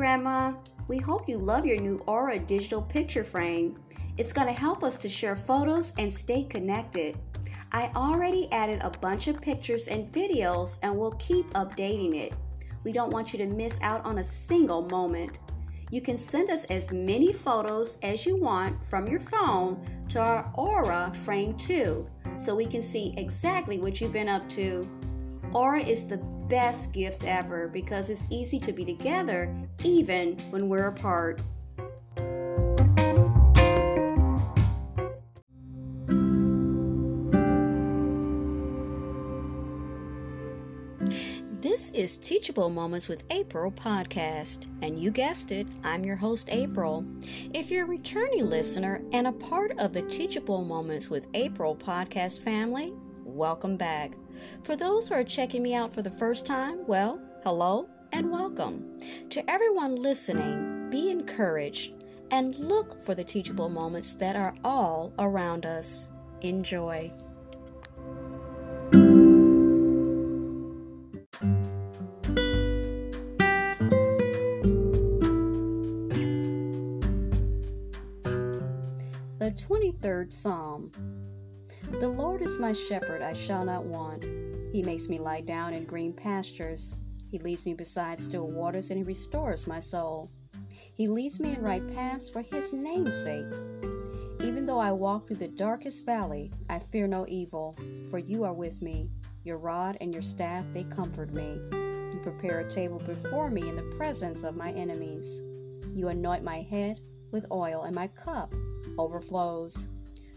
Grandma. We hope you love your new Aura digital picture frame. It's going to help us to share photos and stay connected. I already added a bunch of pictures and videos and will keep updating it. We don't want you to miss out on a single moment. You can send us as many photos as you want from your phone to our Aura Frame 2 so we can see exactly what you've been up to. Aura is the best gift ever because it's easy to be together even when we're apart. This is Teachable Moments with April podcast, and you guessed it, I'm your host, April. If you're a returning listener and a part of the Teachable Moments with April podcast family, welcome back. For those who are checking me out for the first time, well, hello and welcome. To everyone listening, be encouraged and look for the teachable moments that are all around us. Enjoy. The 23rd Psalm. The Lord is my shepherd, I shall not want. He makes me lie down in green pastures. He leads me beside still waters, and he restores my soul. He leads me in right paths for his name's sake. Even though I walk through the darkest valley, I fear no evil, for you are with me. Your rod and your staff, they comfort me. You prepare a table before me in the presence of my enemies. You anoint my head with oil, and my cup overflows.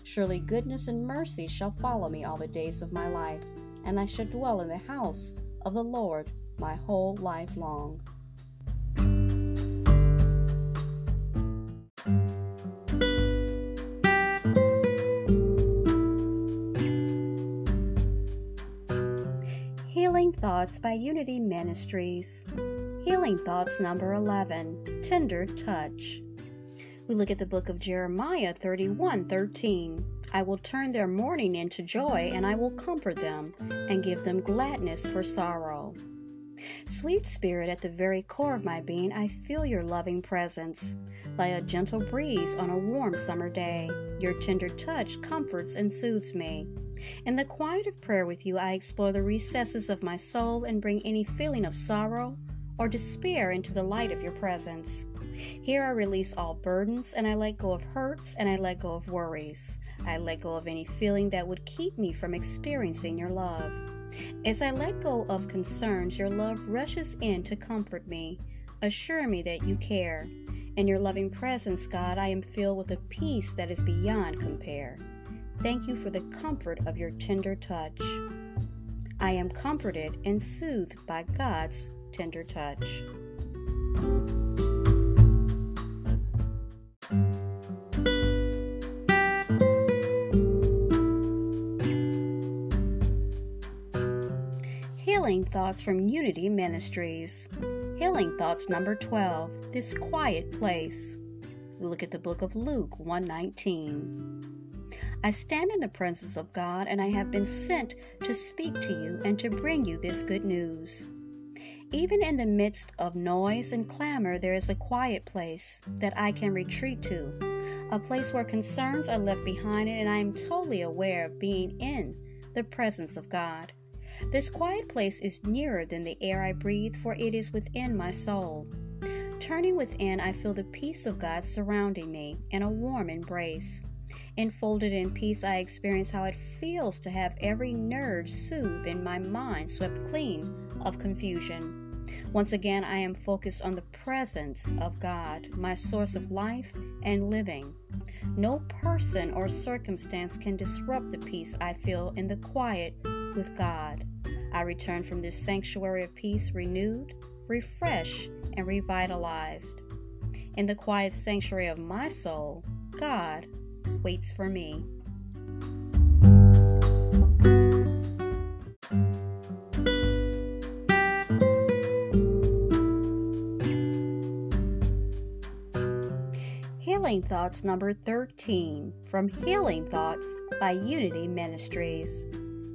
Surely goodness and mercy shall follow me all the days of my life, and I shall dwell in the house of the Lord my whole life long. Healing Thoughts by Unity Ministries. Healing Thoughts number 11 Tender Touch. We look at the book of Jeremiah 31 13. I will turn their mourning into joy, and I will comfort them and give them gladness for sorrow. Sweet Spirit, at the very core of my being, I feel your loving presence. Like a gentle breeze on a warm summer day, your tender touch comforts and soothes me. In the quiet of prayer with you, I explore the recesses of my soul and bring any feeling of sorrow or despair into the light of your presence. Here I release all burdens and I let go of hurts and I let go of worries. I let go of any feeling that would keep me from experiencing your love. As I let go of concerns, your love rushes in to comfort me, assure me that you care. In your loving presence, God, I am filled with a peace that is beyond compare. Thank you for the comfort of your tender touch. I am comforted and soothed by God's tender touch. Thoughts from Unity Ministries. Healing Thoughts number 12. This quiet place. We look at the book of Luke 119. I stand in the presence of God and I have been sent to speak to you and to bring you this good news. Even in the midst of noise and clamor, there is a quiet place that I can retreat to, a place where concerns are left behind and I am totally aware of being in the presence of God. This quiet place is nearer than the air I breathe, for it is within my soul. Turning within, I feel the peace of God surrounding me in a warm embrace. Enfolded in peace, I experience how it feels to have every nerve soothed and my mind swept clean of confusion. Once again, I am focused on the presence of God, my source of life and living. No person or circumstance can disrupt the peace I feel in the quiet with God. I return from this sanctuary of peace renewed, refreshed, and revitalized. In the quiet sanctuary of my soul, God waits for me. Healing Thoughts number 13 from Healing Thoughts by Unity Ministries.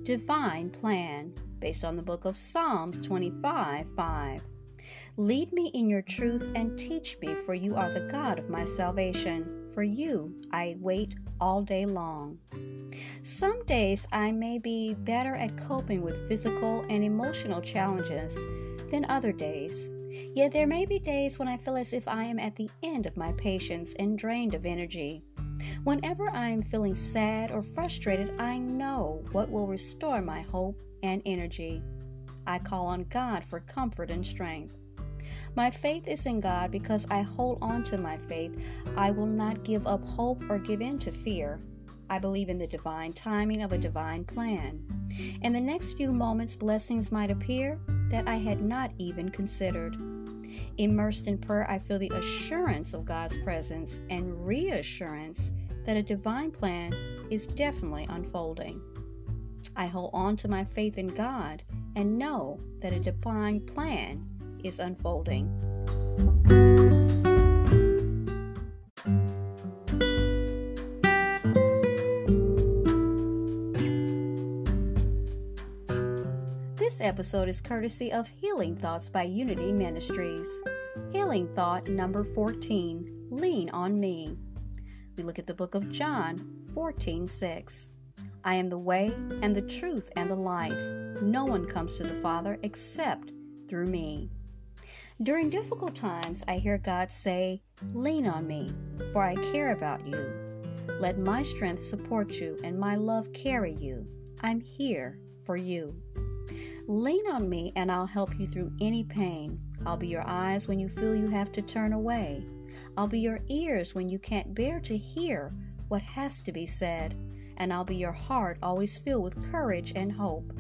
Divine Plan, based on the book of Psalms 25 5. Lead me in your truth and teach me, for you are the God of my salvation. For you I wait all day long. Some days I may be better at coping with physical and emotional challenges than other days. Yet there may be days when I feel as if I am at the end of my patience and drained of energy. Whenever I am feeling sad or frustrated, I know what will restore my hope and energy. I call on God for comfort and strength. My faith is in God because I hold on to my faith. I will not give up hope or give in to fear. I believe in the divine timing of a divine plan. In the next few moments, blessings might appear that I had not even considered. Immersed in prayer, I feel the assurance of God's presence and reassurance that a divine plan is definitely unfolding. I hold on to my faith in God and know that a divine plan is unfolding. This episode is courtesy of Healing Thoughts by Unity Ministries. Healing Thought number 14 Lean on Me. We look at the book of John 14 6. I am the way and the truth and the life. No one comes to the Father except through me. During difficult times, I hear God say, Lean on me, for I care about you. Let my strength support you and my love carry you. I'm here for you. Lean on me and I'll help you through any pain. I'll be your eyes when you feel you have to turn away. I'll be your ears when you can't bear to hear what has to be said. And I'll be your heart always filled with courage and hope.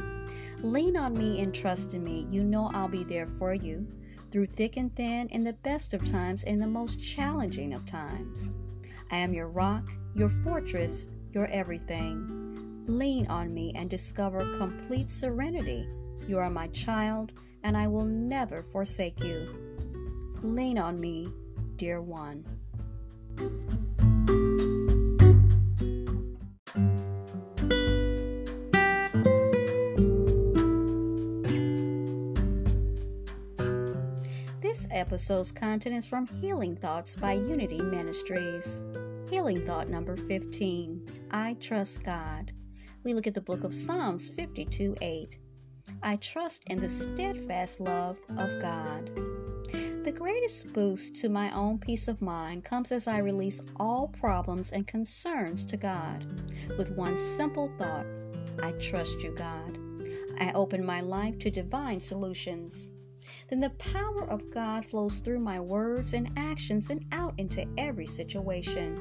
Lean on me and trust in me. You know I'll be there for you through thick and thin, in the best of times and the most challenging of times. I am your rock, your fortress, your everything. Lean on me and discover complete serenity you are my child, and I will never forsake you. Lean on me, dear one. This episode's content is from Healing Thoughts by Unity Ministries. Healing Thought number 15 I Trust God. We look at the book of Psalms 52 8. I trust in the steadfast love of God. The greatest boost to my own peace of mind comes as I release all problems and concerns to God with one simple thought I trust you, God. I open my life to divine solutions. Then the power of God flows through my words and actions and out into every situation.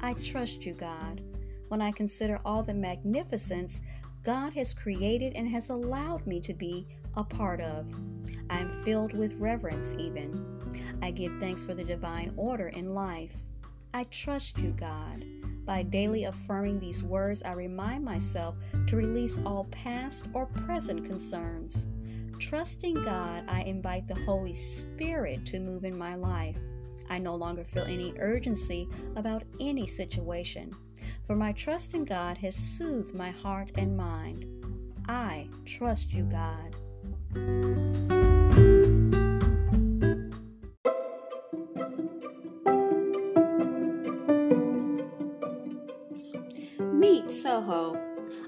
I trust you, God, when I consider all the magnificence God has created and has allowed me to be a part of. I am filled with reverence, even. I give thanks for the divine order in life. I trust you, God. By daily affirming these words, I remind myself to release all past or present concerns. Trusting God, I invite the Holy Spirit to move in my life. I no longer feel any urgency about any situation for my trust in God has soothed my heart and mind. I trust you, God. Meet Soho,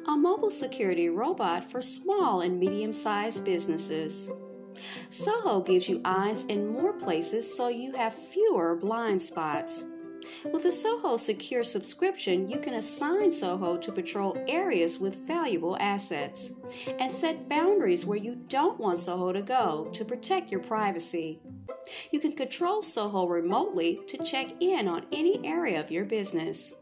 a mobile security robot for small and medium sized businesses. Soho gives you eyes in more places so you have fewer blind spots. With a Soho Secure subscription, you can assign Soho to patrol areas with valuable assets and set boundaries where you don't want Soho to go to protect your privacy. You can control Soho remotely to check in on any area of your business.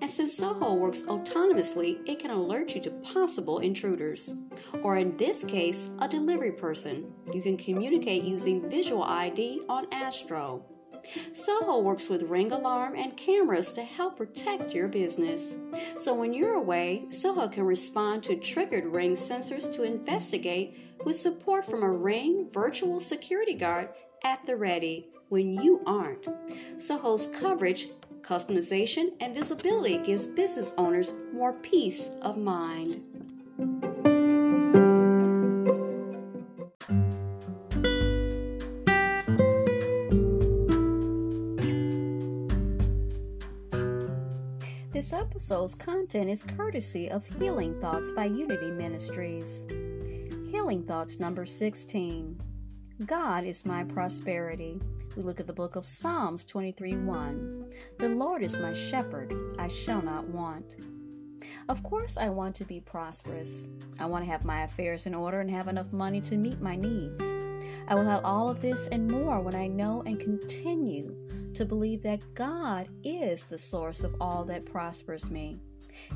And since Soho works autonomously, it can alert you to possible intruders. Or in this case, a delivery person. You can communicate using Visual ID on Astro. Soho works with Ring Alarm and cameras to help protect your business. So when you're away, Soho can respond to triggered Ring sensors to investigate with support from a Ring virtual security guard at the ready when you aren't. Soho's coverage, customization, and visibility gives business owners more peace of mind. This episode's content is courtesy of Healing Thoughts by Unity Ministries. Healing Thoughts number 16. God is my prosperity. We look at the book of Psalms 23 1. The Lord is my shepherd, I shall not want. Of course, I want to be prosperous. I want to have my affairs in order and have enough money to meet my needs. I will have all of this and more when I know and continue to believe that God is the source of all that prospers me.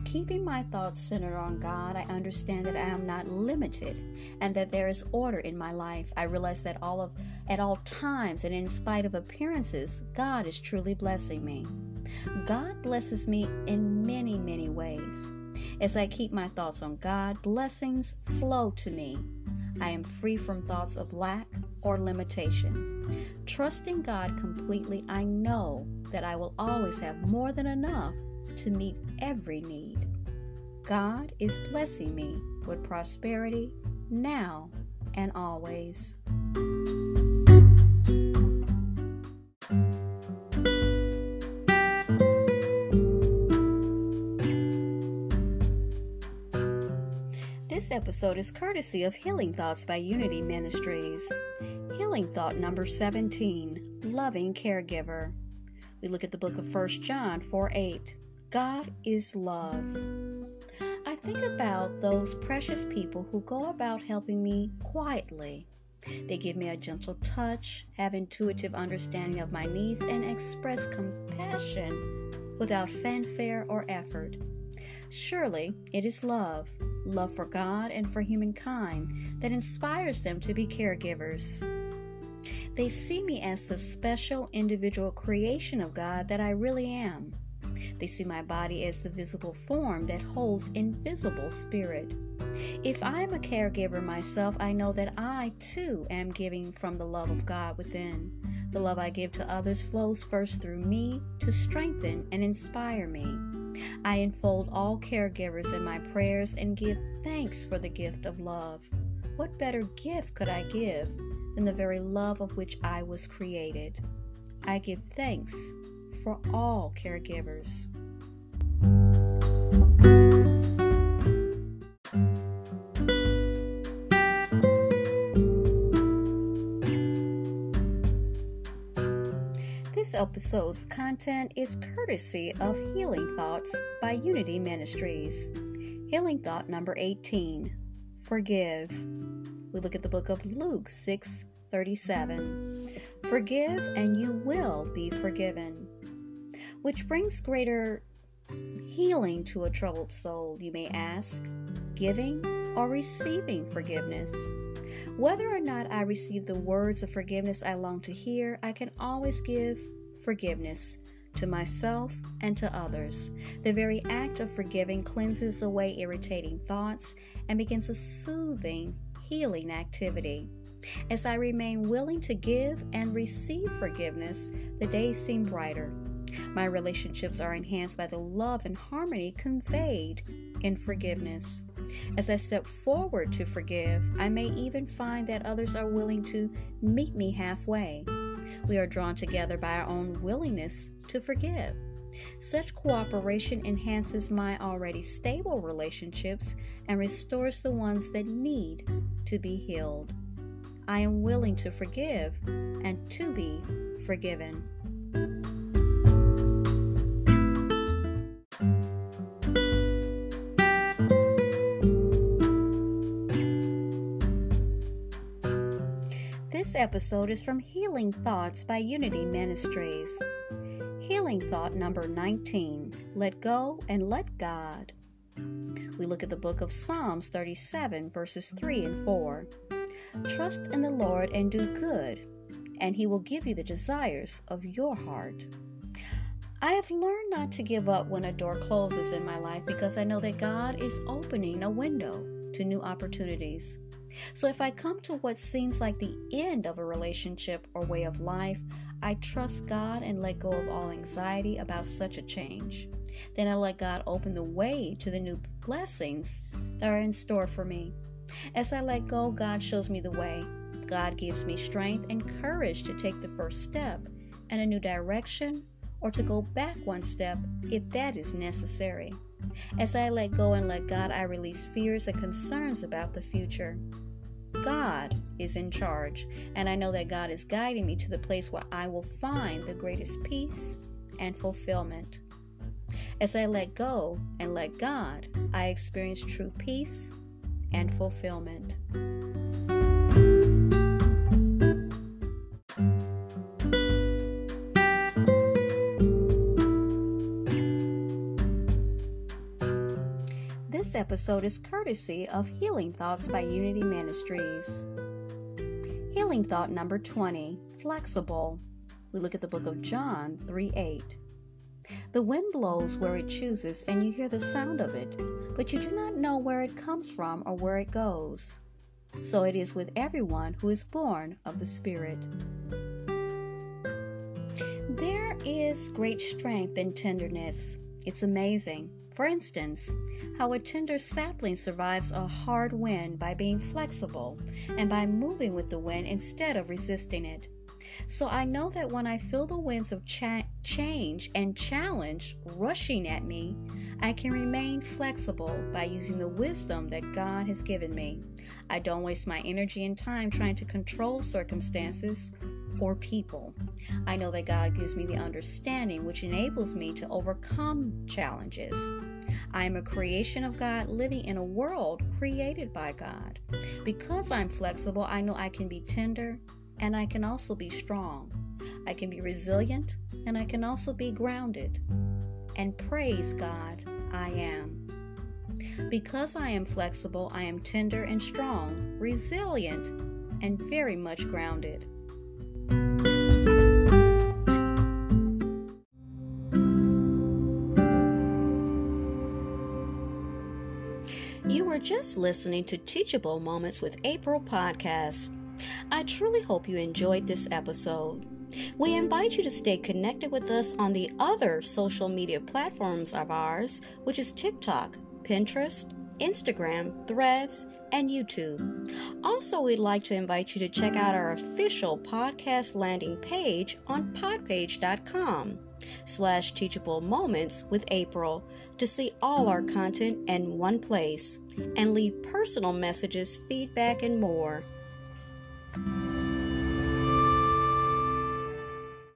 Keeping my thoughts centered on God, I understand that I am not limited and that there is order in my life. I realize that all of at all times and in spite of appearances, God is truly blessing me. God blesses me in many, many ways. As I keep my thoughts on God, blessings flow to me. I am free from thoughts of lack or limitation. Trusting God completely, I know that I will always have more than enough to meet every need. God is blessing me with prosperity now and always. Episode is courtesy of Healing Thoughts by Unity Ministries. Healing Thought number 17 Loving Caregiver. We look at the book of 1 John 4 8. God is love. I think about those precious people who go about helping me quietly. They give me a gentle touch, have intuitive understanding of my needs, and express compassion without fanfare or effort. Surely it is love, love for God and for humankind, that inspires them to be caregivers. They see me as the special individual creation of God that I really am. They see my body as the visible form that holds invisible spirit. If I am a caregiver myself, I know that I too am giving from the love of God within. The love I give to others flows first through me to strengthen and inspire me. I enfold all caregivers in my prayers and give thanks for the gift of love. What better gift could I give than the very love of which I was created? I give thanks for all caregivers. This episode's content is courtesy of Healing Thoughts by Unity Ministries. Healing Thought number 18 Forgive. We look at the book of Luke 6 37. Forgive and you will be forgiven. Which brings greater healing to a troubled soul, you may ask giving or receiving forgiveness? Whether or not I receive the words of forgiveness I long to hear, I can always give forgiveness to myself and to others. The very act of forgiving cleanses away irritating thoughts and begins a soothing, healing activity. As I remain willing to give and receive forgiveness, the days seem brighter. My relationships are enhanced by the love and harmony conveyed in forgiveness. As I step forward to forgive, I may even find that others are willing to meet me halfway. We are drawn together by our own willingness to forgive. Such cooperation enhances my already stable relationships and restores the ones that need to be healed. I am willing to forgive and to be forgiven. Episode is from Healing Thoughts by Unity Ministries. Healing Thought number 19 Let Go and Let God. We look at the book of Psalms 37, verses 3 and 4. Trust in the Lord and do good, and He will give you the desires of your heart. I have learned not to give up when a door closes in my life because I know that God is opening a window to new opportunities. So if I come to what seems like the end of a relationship or way of life, I trust God and let go of all anxiety about such a change. Then I let God open the way to the new blessings that are in store for me. As I let go, God shows me the way. God gives me strength and courage to take the first step in a new direction or to go back one step if that is necessary. As I let go and let God, I release fears and concerns about the future. God is in charge, and I know that God is guiding me to the place where I will find the greatest peace and fulfillment. As I let go and let God, I experience true peace and fulfillment. Episode is courtesy of Healing Thoughts by Unity Ministries. Healing thought number 20 Flexible. We look at the book of John 3 8. The wind blows where it chooses, and you hear the sound of it, but you do not know where it comes from or where it goes. So it is with everyone who is born of the Spirit. There is great strength in tenderness. It's amazing. For instance, how a tender sapling survives a hard wind by being flexible and by moving with the wind instead of resisting it. So I know that when I feel the winds of cha- change and challenge rushing at me, I can remain flexible by using the wisdom that God has given me. I don't waste my energy and time trying to control circumstances or people. I know that God gives me the understanding which enables me to overcome challenges. I am a creation of God living in a world created by God. Because I'm flexible, I know I can be tender and I can also be strong. I can be resilient and I can also be grounded. And praise God, I am. Because I am flexible, I am tender and strong, resilient, and very much grounded. Just listening to Teachable Moments with April podcast. I truly hope you enjoyed this episode. We invite you to stay connected with us on the other social media platforms of ours, which is TikTok, Pinterest, Instagram, Threads, and YouTube. Also, we'd like to invite you to check out our official podcast landing page on podpage.com slash teachable moments with April to see all our content in one place and leave personal messages, feedback, and more.